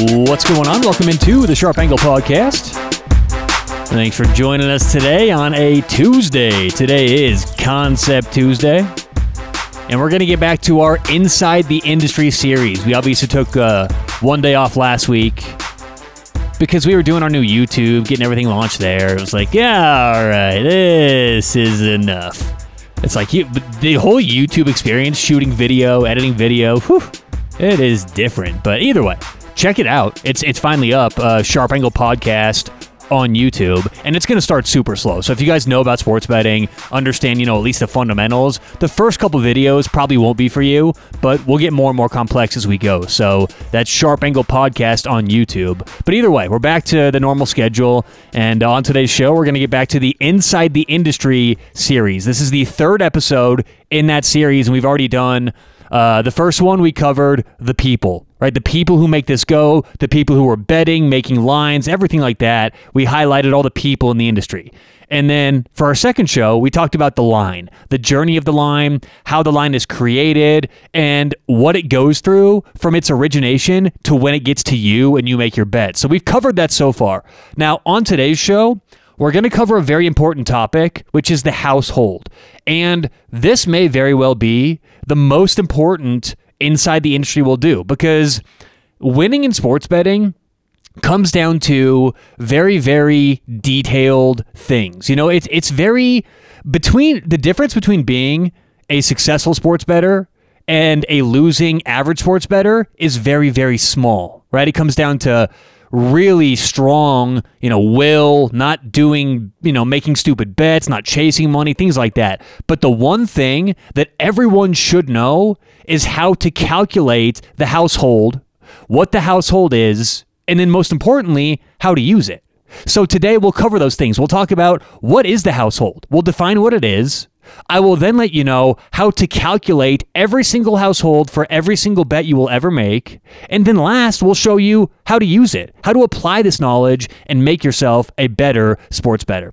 What's going on? Welcome into the Sharp Angle Podcast. Thanks for joining us today on a Tuesday. Today is Concept Tuesday. And we're going to get back to our Inside the Industry series. We obviously took uh, one day off last week because we were doing our new YouTube, getting everything launched there. It was like, yeah, all right, this is enough. It's like you, the whole YouTube experience, shooting video, editing video, whew, it is different. But either way, check it out. It's it's finally up. Uh, Sharp Angle Podcast on YouTube, and it's going to start super slow. So if you guys know about sports betting, understand, you know, at least the fundamentals, the first couple videos probably won't be for you, but we'll get more and more complex as we go. So that's Sharp Angle Podcast on YouTube. But either way, we're back to the normal schedule, and on today's show, we're going to get back to the Inside the Industry series. This is the third episode in that series, and we've already done uh, the first one we covered the people, right? The people who make this go, the people who are betting, making lines, everything like that. We highlighted all the people in the industry. And then for our second show, we talked about the line, the journey of the line, how the line is created, and what it goes through from its origination to when it gets to you and you make your bet. So we've covered that so far. Now, on today's show, we're going to cover a very important topic, which is the household. And this may very well be the most important inside the industry will do because winning in sports betting comes down to very very detailed things. You know, it's it's very between the difference between being a successful sports better and a losing average sports better is very very small, right? It comes down to really strong, you know, will, not doing, you know, making stupid bets, not chasing money, things like that. But the one thing that everyone should know is how to calculate the household, what the household is, and then most importantly, how to use it. So today we'll cover those things. We'll talk about what is the household. We'll define what it is. I will then let you know how to calculate every single household for every single bet you will ever make. And then last, we'll show you how to use it, how to apply this knowledge and make yourself a better sports better.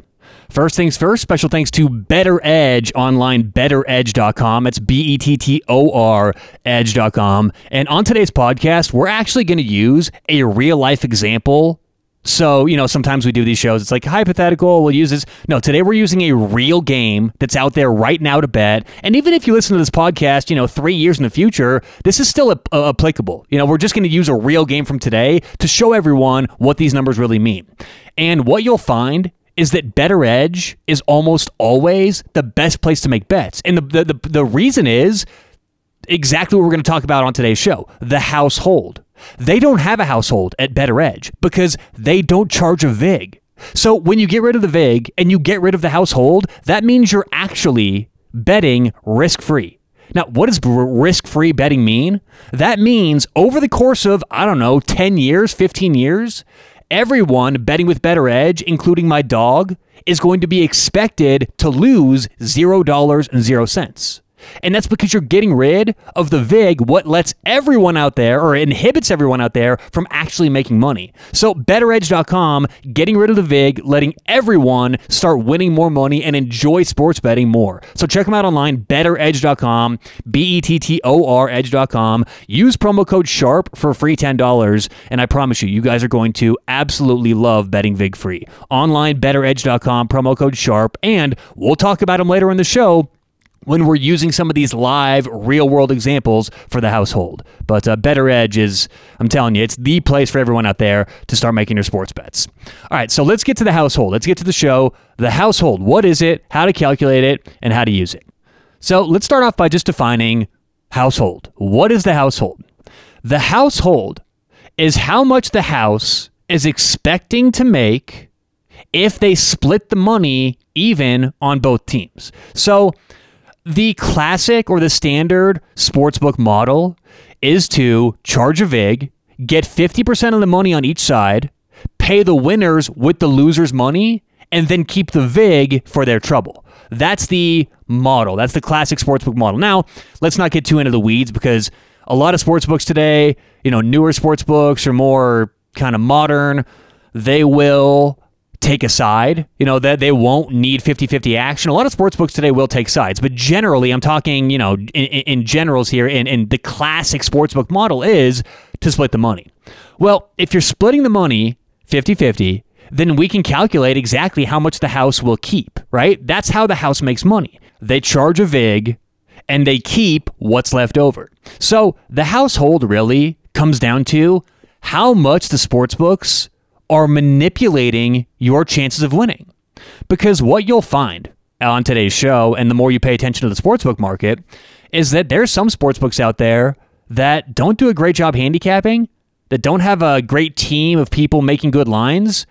First things first, special thanks to Bettor Edge online, bettoredge.com. It's B E T T O R edge.com. And on today's podcast, we're actually going to use a real life example so, you know, sometimes we do these shows. It's like hypothetical. We'll use this. No, today we're using a real game that's out there right now to bet. And even if you listen to this podcast, you know, three years in the future, this is still uh, applicable. You know, we're just going to use a real game from today to show everyone what these numbers really mean. And what you'll find is that Bettor Edge is almost always the best place to make bets. And the, the, the, the reason is exactly what we're going to talk about on today's show the household. They don't have a household at Bettor Edge because they don't charge a VIG. So when you get rid of the VIG and you get rid of the household, that means you're actually betting risk free. Now, what does risk free betting mean? That means over the course of, I don't know, 10 years, 15 years, everyone betting with Bettor Edge, including my dog, is going to be expected to lose $0.00. And that's because you're getting rid of the VIG, what lets everyone out there or inhibits everyone out there from actually making money. So, bettoredge.com, getting rid of the VIG, letting everyone start winning more money and enjoy sports betting more. So, check them out online, bettoredge.com, B E T T O R edge.com. Use promo code SHARP for free $10. And I promise you, you guys are going to absolutely love betting VIG free. Online, bettoredge.com, promo code SHARP. And we'll talk about them later in the show when we're using some of these live real world examples for the household. But uh, Bettor Edge is, I'm telling you, it's the place for everyone out there to start making your sports bets. All right, so let's get to the household. Let's get to the show. The household. What is it? How to calculate it? And how to use it. So let's start off by just defining household. What is the household? The household is how much the house is expecting to make if they split the money even on both teams. So the classic or the standard sportsbook model is to charge a VIG, get 50% of the money on each side, pay the winners with the losers' money, and then keep the VIG for their trouble. That's the model. That's the classic sportsbook model. Now, let's not get too into the weeds because a lot of sportsbooks today, you know, newer sportsbooks are more kind of modern. They will take a side, you know, that they won't need 50-50 action. A lot of sports books today will take sides, but generally I'm talking, you know, in, in generals here and, the classic sports book model is to split the money. Well, if you're splitting the money 50-50, then we can calculate exactly how much the house will keep, right? That's how the house makes money. They charge a VIG and they keep what's left over. So the household really comes down to how much the sports books are manipulating your chances of winning. Because what you'll find on today's show, and the more you pay attention to the sportsbook market, is that there's some sportsbooks out there that don't do a great job handicapping, that don't have a great team of people making good lines.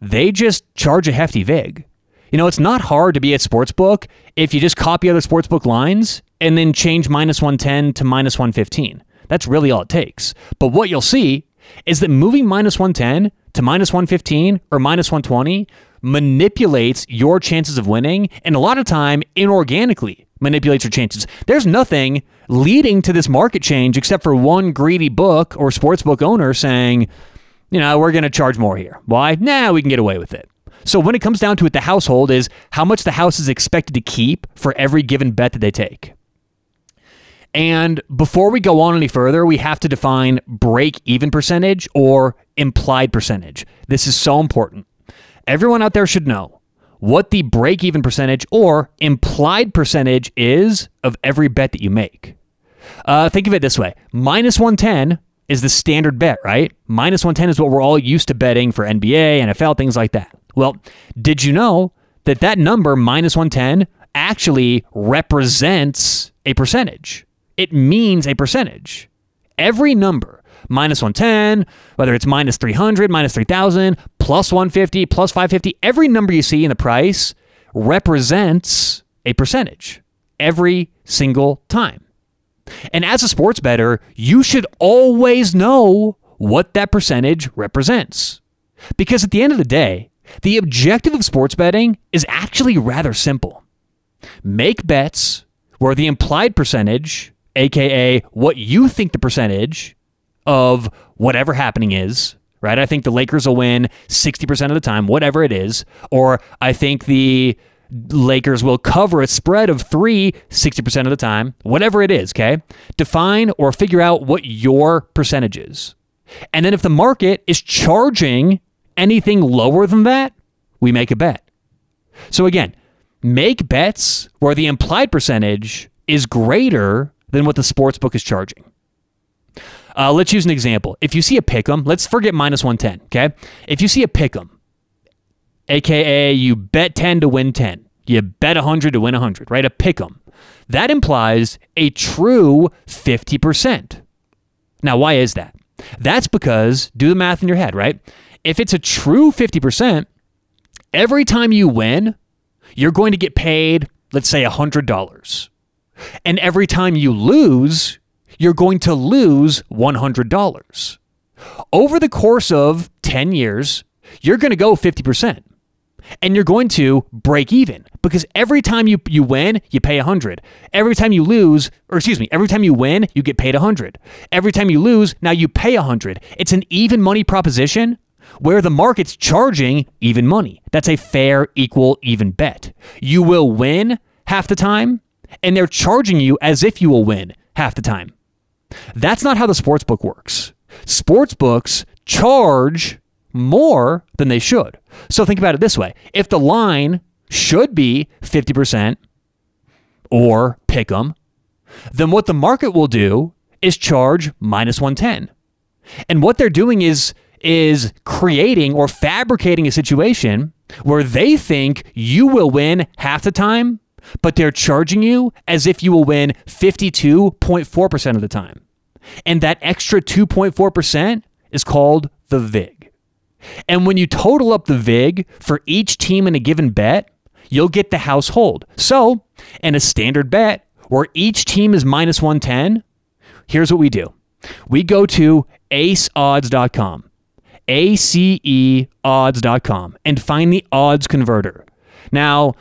They just charge a hefty VIG. You know, it's not hard to be a sportsbook if you just copy other sportsbook lines and then change minus 110 to minus 115. That's really all it takes. But what you'll see is that moving minus 110 to minus 115 or minus 120 manipulates your chances of winning and a lot of time inorganically manipulates your chances. There's nothing leading to this market change except for one greedy book or sportsbook owner saying, you know, we're going to charge more here. Why? Nah, we can get away with it. So when it comes down to it, the household is how much the house is expected to keep for every given bet that they take. And before we go on any further, we have to define break even percentage or implied percentage. This is so important. Everyone out there should know what the break even percentage or implied percentage is of every bet that you make. Uh, think of it this way minus 110 is the standard bet, right? Minus 110 is what we're all used to betting for NBA, NFL, things like that. Well, did you know that that number, minus 110, actually represents a percentage? It means a percentage. Every number, minus 110, whether it's minus 300, minus 3000, plus 150, plus 550, every number you see in the price represents a percentage every single time. And as a sports bettor, you should always know what that percentage represents. Because at the end of the day, the objective of sports betting is actually rather simple make bets where the implied percentage aka what you think the percentage of whatever happening is, right? I think the Lakers will win 60% of the time, whatever it is, or I think the Lakers will cover a spread of three 60% of the time, whatever it is, okay? Define or figure out what your percentage is. And then if the market is charging anything lower than that, we make a bet. So again, make bets where the implied percentage is greater than what the sports book is charging. Uh, let's use an example. If you see a pick'em, let's forget minus 110, okay? If you see a pick'em, aka you bet 10 to win 10, you bet 100 to win 100, right? A pick'em. That implies a true 50%. Now, why is that? That's because, do the math in your head, right? If it's a true 50%, every time you win, you're going to get paid, let's say, $100. And every time you lose, you're going to lose $100. Over the course of 10 years, you're going to go 50%. And you're going to break even because every time you, you win, you pay 100. Every time you lose, or excuse me, every time you win, you get paid 100. Every time you lose, now you pay 100. It's an even money proposition where the market's charging even money. That's a fair, equal, even bet. You will win half the time, and they're charging you as if you will win half the time. That's not how the sports book works. Sports books charge more than they should. So think about it this way if the line should be 50% or pick 'em, then what the market will do is charge minus 110. And what they're doing is is creating or fabricating a situation where they think you will win half the time but they're charging you as if you will win 52.4% of the time. And that extra 2.4% is called the VIG. And when you total up the VIG for each team in a given bet, you'll get the household. So, in a standard bet where each team is minus 110, here's what we do we go to aceodds.com, A C E odds.com, and find the odds converter. Now,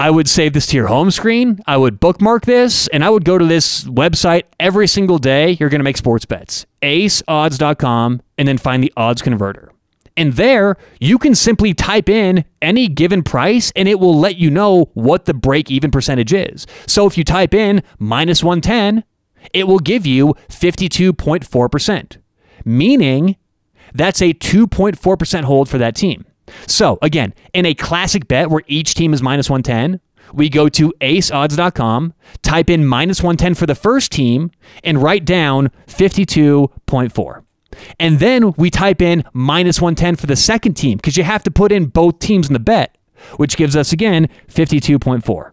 I would save this to your home screen. I would bookmark this and I would go to this website every single day. You're going to make sports bets. aceodds.com and then find the odds converter. And there, you can simply type in any given price and it will let you know what the break even percentage is. So if you type in minus 110, it will give you 52.4%, meaning that's a 2.4% hold for that team. So again, in a classic bet where each team is minus 110, we go to aceodds.com, type in minus 110 for the first team, and write down 52.4. And then we type in minus 110 for the second team because you have to put in both teams in the bet, which gives us again 52.4.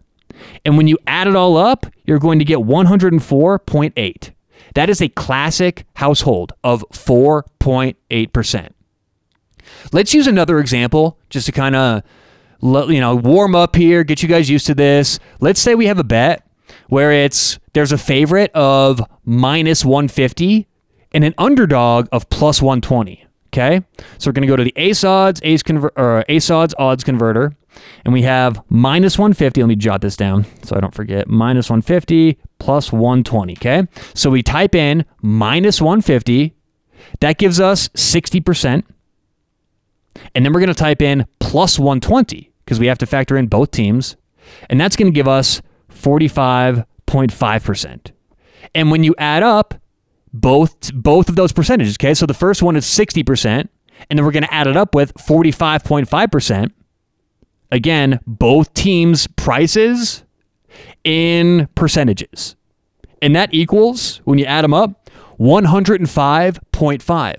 And when you add it all up, you're going to get 104.8. That is a classic household of 4.8%. Let's use another example just to kind of you know warm up here, get you guys used to this. Let's say we have a bet where it's there's a favorite of minus 150 and an underdog of plus 120. Okay, so we're to go to the ace odds, ace, conver- or ace odds odds converter, and we have minus 150. Let me jot this down so I don't forget. Minus 150 plus 120. Okay, so we type in minus 150. That gives us 60%. And then we're going to type in plus 120 because we have to factor in both teams. And that's going to give us 45.5%. And when you add up both both of those percentages, okay? So the first one is 60%, and then we're going to add it up with 45.5%. Again, both teams' prices in percentages. And that equals, when you add them up, 105.5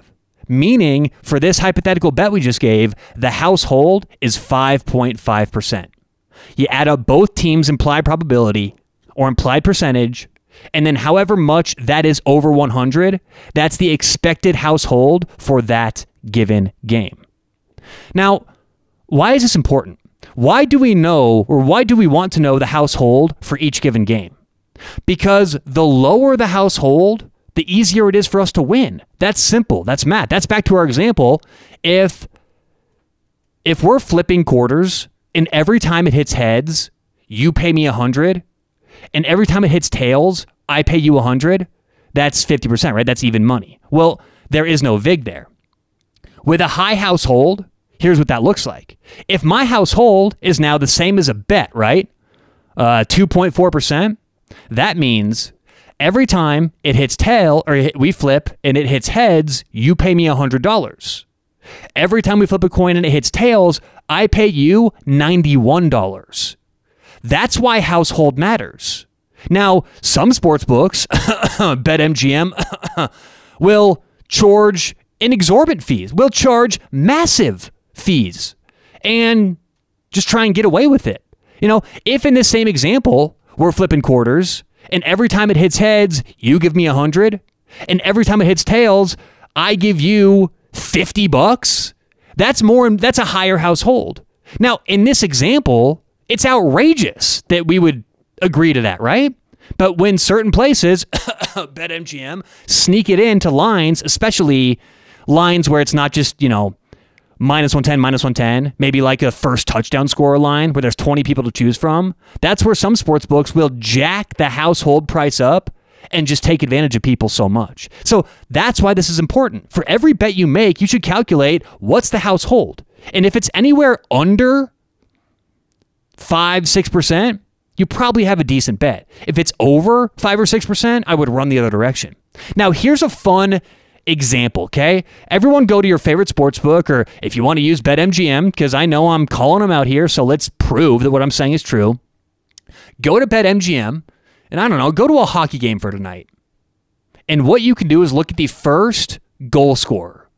meaning for this hypothetical bet we just gave, the household is 5.5%. You add up both teams' implied probability or implied percentage, and then however much that is over 100, that's the expected household for that given game. Now, why is this important? Why do we know, or why do we want to know the household for each given game? Because the lower the household, the easier it is for us to win. That's simple. That's math. That's back to our example. If if we're flipping quarters and every time it hits heads, you pay me a 100, and every time it hits tails, I pay you a 100, that's 50%, right? That's even money. Well, there is no VIG there. With a high household, here's what that looks like. If my household is now the same as a bet, right? Uh, 2.4%, that means every time it hits tail or we flip and it hits heads, you pay me $100. Every time we flip a coin and it hits tails, I pay you $91. That's why household matters. Now, some sports books, BetMGM, will charge inexorbitant fees, will charge massive fees, and just try and get away with it. You know, if in this same example, we're flipping quarters and every time it hits heads, you give me a hundred, and every time it hits tails, I give you 50 bucks. That's more that's a higher household. Now, in this example, it's outrageous that we would agree to that, right? But when certain places, BetMGM, sneak it into lines, especially lines where it's not just, you know, minus 110, minus 110, maybe like a first touchdown scorer line where there's 20 people to choose from. That's where some sports books will jack the household price up and just take advantage of people so much. So that's why this is important. For every bet you make, you should calculate what's the household. And if it's anywhere under 5, 6%, you probably have a decent bet. If it's over 5 or 6%, I would run the other direction. Now, here's a fun example, okay? Everyone go to your favorite sports book, or if you want to use BetMGM, because I know I'm calling them out here, so let's prove that what I'm saying is true. Go to BetMGM, and I don't know, go to a hockey game for tonight. And what you can do is look at the first goal scorer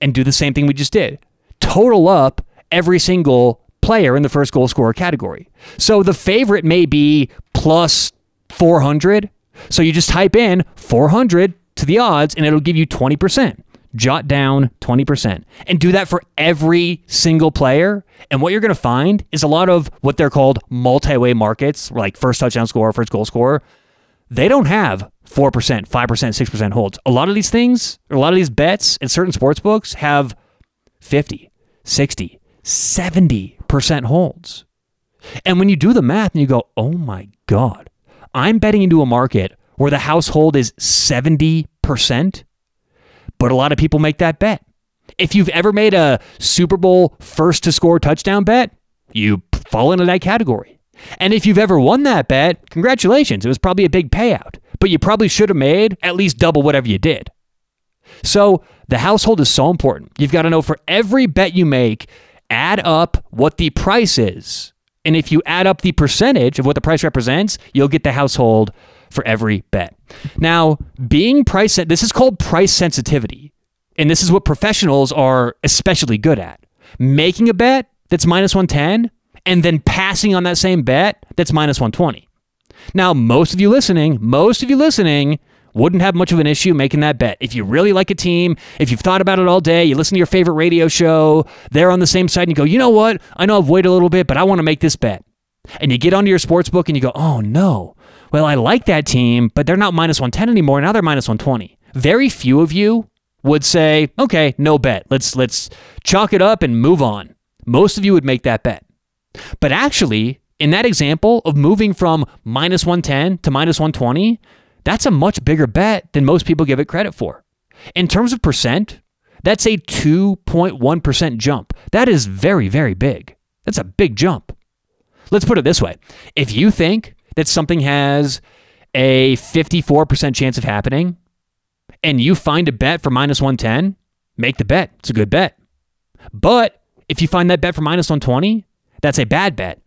and do the same thing we just did. Total up every single player in the first goal scorer category. So the favorite may be plus 400. So you just type in 400 to the odds and it'll give you 20%. Jot down 20% and do that for every single player. And what you're going to find is a lot of what they're called multi way markets, like first touchdown score, first goal scorer. They don't have 4%, 5%, 6% holds. A lot of these things, a lot of these bets in certain sports books have 50, 60, 70% holds. And when you do the math and you go, oh my God, I'm betting into a market where the household is 70%, but a lot of people make that bet. If you've ever made a Super Bowl first to score touchdown bet, you fall into that category. And if you've ever won that bet, congratulations. It was probably a big payout, but you probably should have made at least double whatever you did. So the household is so important. You've got to know for every bet you make, add up what the price is. And if you add up the percentage of what the price represents, you'll get the household for every bet. Now, being price this is called price sensitivity. And this is what professionals are especially good at. Making a bet that's minus 110 and then passing on that same bet that's minus 120. Now, most of you listening, most of you listening wouldn't have much of an issue making that bet. If you really like a team, if you've thought about it all day, you listen to your favorite radio show, they're on the same side, and you go, you know what? I know I've waited a little bit, but I want to make this bet. And you get onto your sports book and you go, oh no. Well, I like that team, but they're not minus 110 anymore. Now they're minus 120. Very few of you would say, okay, no bet. Let's let's chalk it up and move on. Most of you would make that bet. But actually, in that example of moving from minus 110 to minus 120, that's a much bigger bet than most people give it credit for. In terms of percent, that's a 2.1% jump. That is very, very big. That's a big jump. Let's put it this way if you think that something has a 54% chance of happening and you find a bet for minus 110, make the bet. It's a good bet. But if you find that bet for minus 120, that's a bad bet.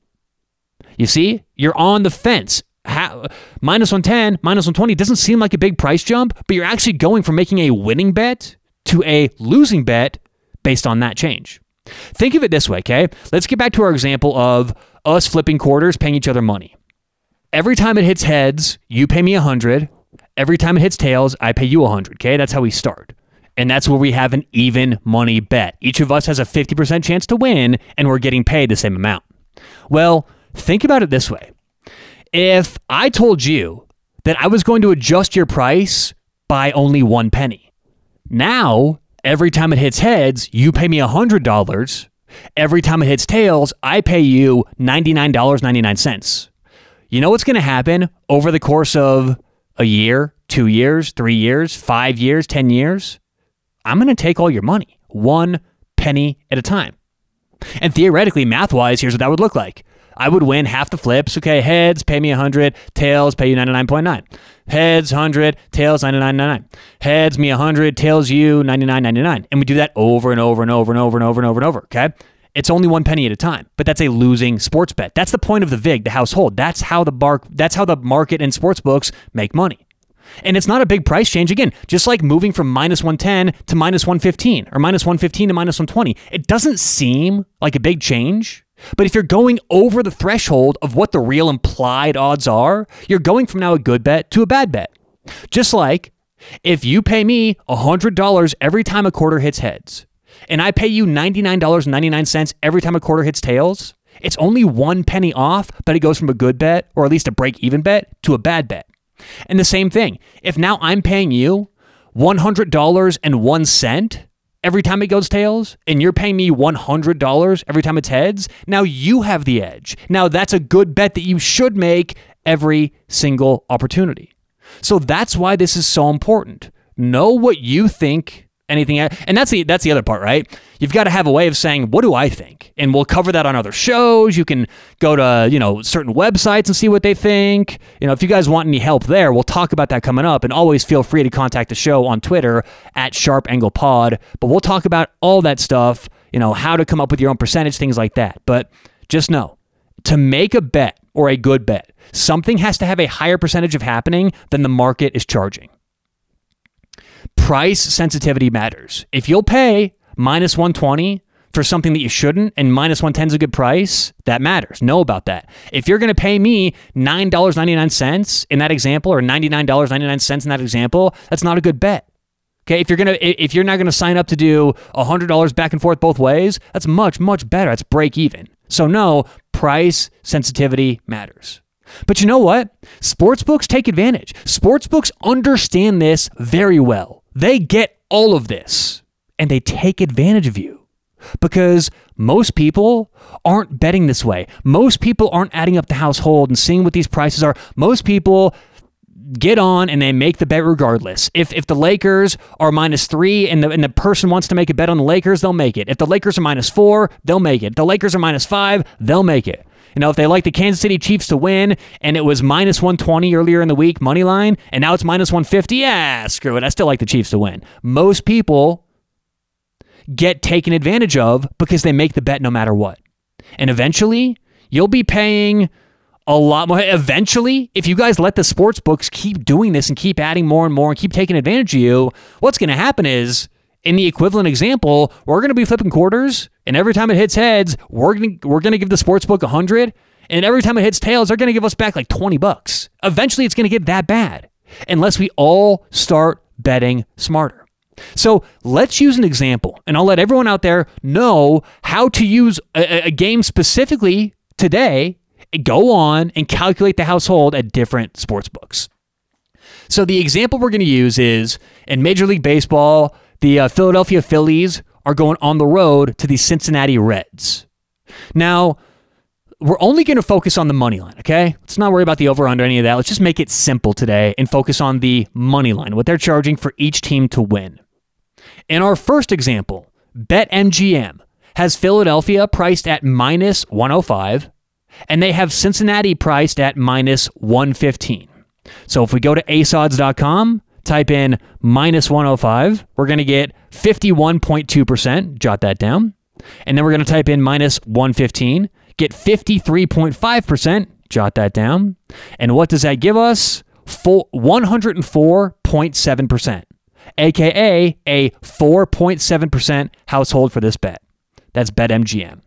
You see, you're on the fence how, minus 110, minus 120 doesn't seem like a big price jump, but you're actually going from making a winning bet to a losing bet based on that change. Think of it this way, okay? Let's get back to our example of us flipping quarters, paying each other money. Every time it hits heads, you pay me 100. Every time it hits tails, I pay you 100, okay? That's how we start. And that's where we have an even money bet. Each of us has a 50% chance to win, and we're getting paid the same amount. Well, think about it this way if I told you that I was going to adjust your price by only one penny, now every time it hits heads, you pay me $100. Every time it hits tails, I pay you $99.99. You know what's going to happen over the course of a year, two years, three years, five years, 10 years? I'm going to take all your money, one penny at a time. And theoretically, math wise, here's what that would look like I would win half the flips. Okay, heads, pay me 100. Tails, pay you 99.9. Heads, 100. Tails, 99.99. Heads, me 100. Tails, you 99.99. And we do that over and over and over and over and over and over and over. Okay. It's only one penny at a time, but that's a losing sports bet. That's the point of the VIG, the household. That's how the bar, that's how the market and sports books make money. And it's not a big price change. Again, just like moving from minus 110 to minus 115 or minus 115 to minus 120, it doesn't seem like a big change, but if you're going over the threshold of what the real implied odds are, you're going from now a good bet to a bad bet. Just like if you pay me $100 every time a quarter hits heads, and I pay you $99.99 every time a quarter hits tails, it's only one penny off, but it goes from a good bet, or at least a break even bet, to a bad bet. And the same thing, if now I'm paying you $100.01 every time it goes tails and you're paying me $100 every time it's heads, now you have the edge. Now that's a good bet that you should make every single opportunity. So that's why this is so important. Know what you think anything and that's the that's the other part right? You've got to have a way of saying what do i think? And we'll cover that on other shows. You can go to you know certain websites and see what they think. You know if you guys want any help there we'll talk about that coming up. And always feel free to contact the show on twitter at sharp angle pod but we'll talk about all that stuff you know how to come up with your own percentage things like that. But just know to make a bet or a good bet something has to have a higher percentage of happening than the market is charging price sensitivity matters. If you'll pay minus 120 for something that you shouldn't and minus 110 is a good price, that matters. Know about that. If you're going to pay me $9.99 in that example or $99.99 in that example, that's not a good bet. Okay, if you're gonna if you're not gonna sign up to do $100 back and forth both ways, that's much much better. That's break even. So no, price sensitivity matters. But you know what? Sportsbooks take advantage. Sportsbooks understand this very well. They get all of this and they take advantage of you because most people aren't betting this way. Most people aren't adding up the household and seeing what these prices are. Most people get on and they make the bet regardless. If if the Lakers are minus three and the and the person wants to make a bet on the Lakers, they'll make it. If the Lakers are minus four, they'll make it. If the Lakers are minus five, they'll make it. You know, if they like the Kansas City Chiefs to win and it was minus 120 earlier in the week, money line, and now it's minus 150, yeah, screw it. I still like the Chiefs to win. Most people get taken advantage of because they make the bet no matter what. And eventually, you'll be paying a lot more. Eventually, if you guys let the sports books keep doing this and keep adding more and more and keep taking advantage of you, what's going to happen is, in the equivalent example, we're going to be flipping quarters, and every time it hits heads, we're going to, we're going to give the sports book 100, and every time it hits tails, they're going to give us back like 20 bucks. Eventually, it's going to get that bad unless we all start betting smarter. So let's use an example, and I'll let everyone out there know how to use a, a game specifically today. Go on and calculate the household at different sports books. So the example we're going to use is in Major League Baseball, the uh, Philadelphia Phillies are going on the road to the Cincinnati Reds. Now, we're only going to focus on the money line, okay? Let's not worry about the over under any of that. Let's just make it simple today and focus on the money line, what they're charging for each team to win. In our first example, BetMGM has Philadelphia priced at minus 105, and they have Cincinnati priced at minus 115. So if we go to aceodds.com, type in minus 105, we're going to get 51.2%. Jot that down. And then we're going to type in minus 115, get 53.5%. Jot that down. And what does that give us? Full 104.7% aka a 4.7% household for this bet. That's BetMGM.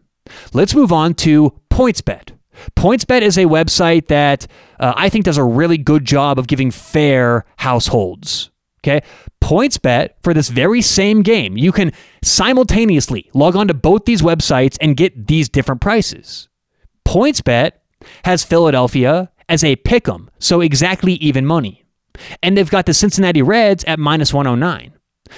Let's move on to PointsBet. PointsBet is a website that uh, I think does a really good job of giving fair households. Okay. PointsBet for this very same game, you can simultaneously log on to both these websites and get these different prices. PointsBet has Philadelphia as a pick 'em, so exactly even money. And they've got the Cincinnati Reds at minus 109.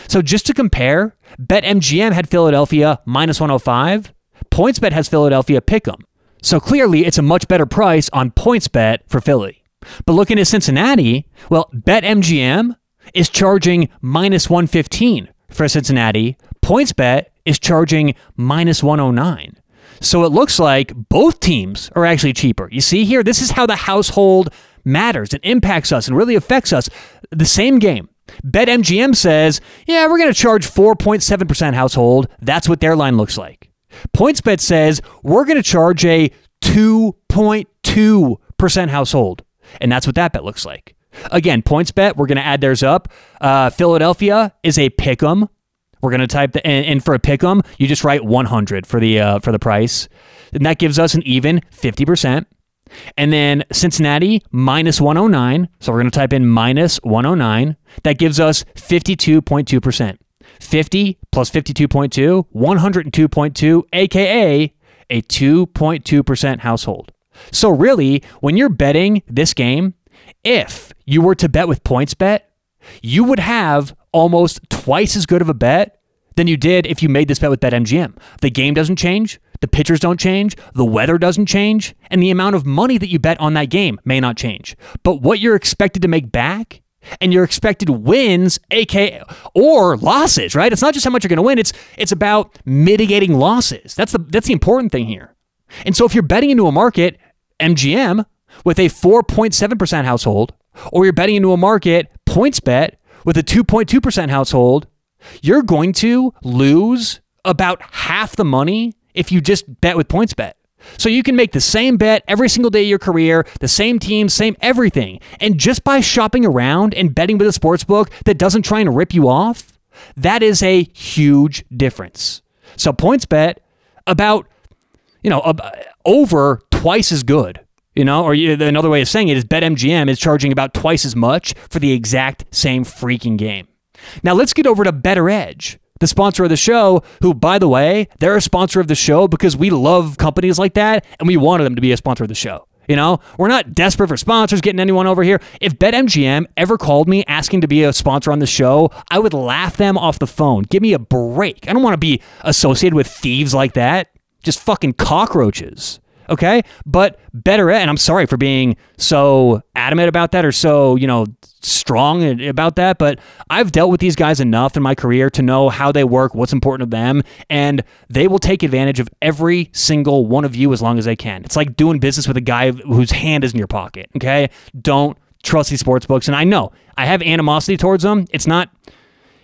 So just to compare, BetMGM had Philadelphia minus 105. PointsBet has Philadelphia pick 'em. So clearly, it's a much better price on PointsBet for Philly. But looking at Cincinnati, well, BetMGM is charging minus 115 for Cincinnati. PointsBet is charging minus 109. So it looks like both teams are actually cheaper. You see here, this is how the household matters and impacts us and really affects us. The same game. BetMGM says, yeah, we're going to charge 4.7% household. That's what their line looks like. PointsBet says, we're going to charge a 2.2% household. And that's what that bet looks like. Again, PointsBet, we're going to add theirs up. Uh, Philadelphia is a pick 'em. We're going to type the and, and, for a pick 'em, you just write 100 for the uh, for the price. And that gives us an even 50%. And then Cincinnati minus 109. So we're going to type in minus 109. That gives us 52.2%. 50 plus 52.2, 102.2, aka a 2.2% household. So really, when you're betting this game, if you were to bet with PointsBet, you would have almost twice as good of a bet than you did if you made this bet with BetMGM. The game doesn't change, the pitchers don't change, the weather doesn't change, and the amount of money that you bet on that game may not change. But what you're expected to make back and your expected wins, aka or losses, right? It's not just how much you're going to win, it's it's about mitigating losses. That's the that's the important thing here. And so if you're betting into a market, MGM with a 4.7% household, or you're betting into a market, PointsBet with a 2.2% household, you're going to lose about half the money if you just bet with PointsBet. So you can make the same bet every single day of your career, the same team, same everything. And just by shopping around and betting with a sports book that doesn't try and rip you off, that is a huge difference. So PointsBet about you know over twice as good. You know, or another way of saying it is BetMGM is charging about twice as much for the exact same freaking game. Now let's get over to Bettor Edge the sponsor of the show, who, by the way, they're a sponsor of the show because we love companies like that and we wanted them to be a sponsor of the show. You know, we're not desperate for sponsors getting anyone over here. If BetMGM ever called me asking to be a sponsor on the show, I would laugh them off the phone. Give me a break. I don't want to be associated with thieves like that. Just fucking cockroaches. Okay? But better, and I'm sorry for being so adamant about that or so, you know, strong about that, but I've dealt with these guys enough in my career to know how they work, what's important to them, and they will take advantage of every single one of you as long as they can. It's like doing business with a guy whose hand is in your pocket, okay? Don't trust these sports books. And I know I have animosity towards them. It's not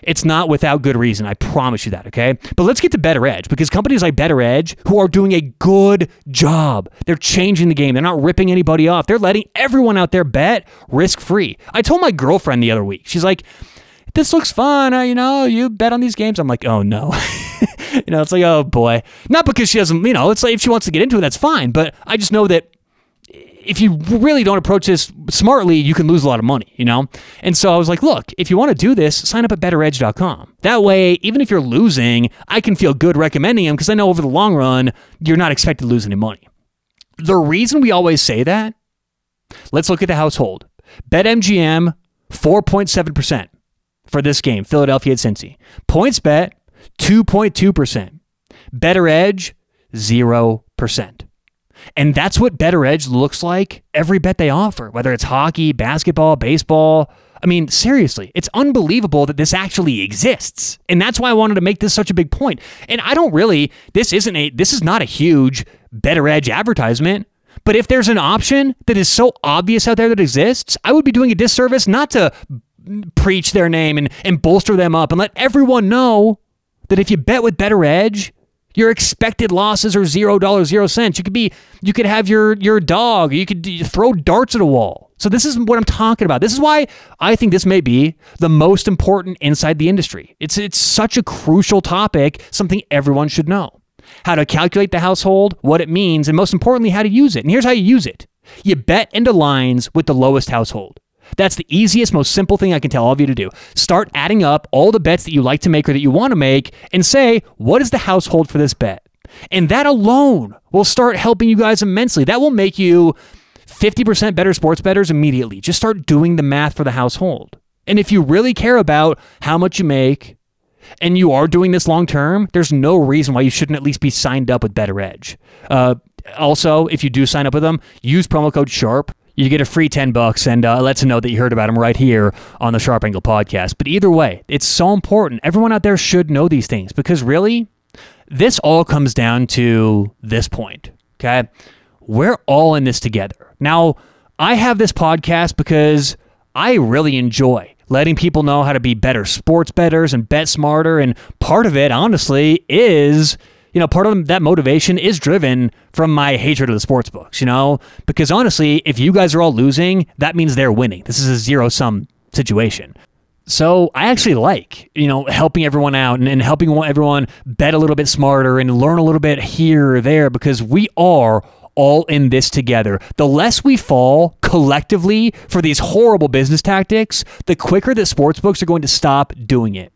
it's not without good reason. I promise you that, okay? But let's get to Bettor Edge because companies like Bettor Edge, who are doing a good job, they're changing the game. They're not ripping anybody off. They're letting everyone out there bet risk free. I told my girlfriend the other week, she's like, this looks fun. Uh, you know, you bet on these games. I'm like, oh no. you know, it's like, oh boy. Not because she doesn't, you know, it's like if she wants to get into it, that's fine. But I just know that if you really don't approach this smartly, you can lose a lot of money, you know? And so I was like, look, if you want to do this, sign up at bettoredge.com. That way, even if you're losing, I can feel good recommending them because I know over the long run, you're not expected to lose any money. The reason we always say that, let's look at the household. BetMGM, 4.7% for this game, Philadelphia at Cincy. PointsBet, 2.2%. Bettor Edge, 0%. And that's what Bettor Edge looks like every bet they offer, whether it's hockey, basketball, baseball. I mean, seriously, it's unbelievable that this actually exists. And that's why I wanted to make this such a big point. And I don't really, this isn't a, this is not a huge Bettor Edge advertisement. But if there's an option that is so obvious out there that exists, I would be doing a disservice not to preach their name and, and bolster them up and let everyone know that if you bet with Bettor Edge, your expected losses are zero dollars, zero cents. You could be, you could have your your dog. You could throw darts at a wall. So this is what I'm talking about. This is why I think this may be the most important inside the industry. It's it's such a crucial topic, something everyone should know. How to calculate the household, what it means, and most importantly, how to use it. And here's how you use it: you bet into lines with the lowest household. That's the easiest, most simple thing I can tell all of you to do. Start adding up all the bets that you like to make or that you want to make and say, what is the household for this bet? And that alone will start helping you guys immensely. That will make you 50% better sports bettors immediately. Just start doing the math for the household. And if you really care about how much you make and you are doing this long term, there's no reason why you shouldn't at least be signed up with Bettor Edge. Uh, also, if you do sign up with them, use promo code SHARP you get a free 10 bucks and uh, lets them know that you heard about them right here on the Sharp Angle podcast. But either way, it's so important. Everyone out there should know these things because really, this all comes down to this point. Okay. We're all in this together. Now, I have this podcast because I really enjoy letting people know how to be better sports betters and bet smarter. And part of it, honestly, is you know, part of that motivation is driven from my hatred of the sports books, you know, because honestly, if you guys are all losing, that means they're winning. This is a zero sum situation. So I actually like, you know, helping everyone out and, and helping everyone bet a little bit smarter and learn a little bit here or there because we are all in this together. The less we fall collectively for these horrible business tactics, the quicker that sportsbooks are going to stop doing it.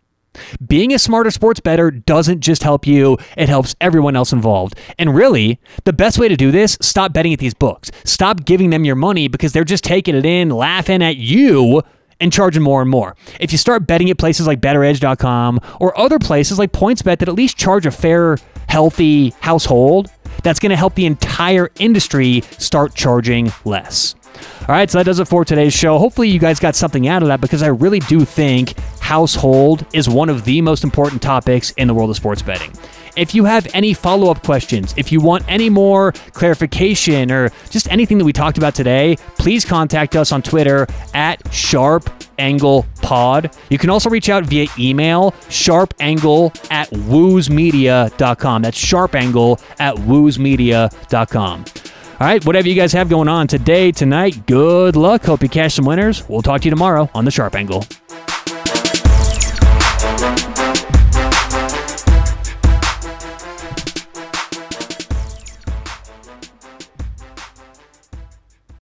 Being a smarter sports better doesn't just help you, it helps everyone else involved. And really, the best way to do this, stop betting at these books. Stop giving them your money because they're just taking it in, laughing at you, and charging more and more. If you start betting at places like bettoredge.com or other places like PointsBet that at least charge a fair, healthy household, that's going to help the entire industry start charging less. All right, so that does it for today's show. Hopefully, you guys got something out of that because I really do think household is one of the most important topics in the world of sports betting. If you have any follow up questions, if you want any more clarification or just anything that we talked about today, please contact us on Twitter at Sharp Angle Pod. You can also reach out via email, sharpangle at woosmedia.com. That's sharpangle at woosmedia.com. All right, whatever you guys have going on today, tonight, good luck. Hope you cash some winners. We'll talk to you tomorrow on the Sharp Angle.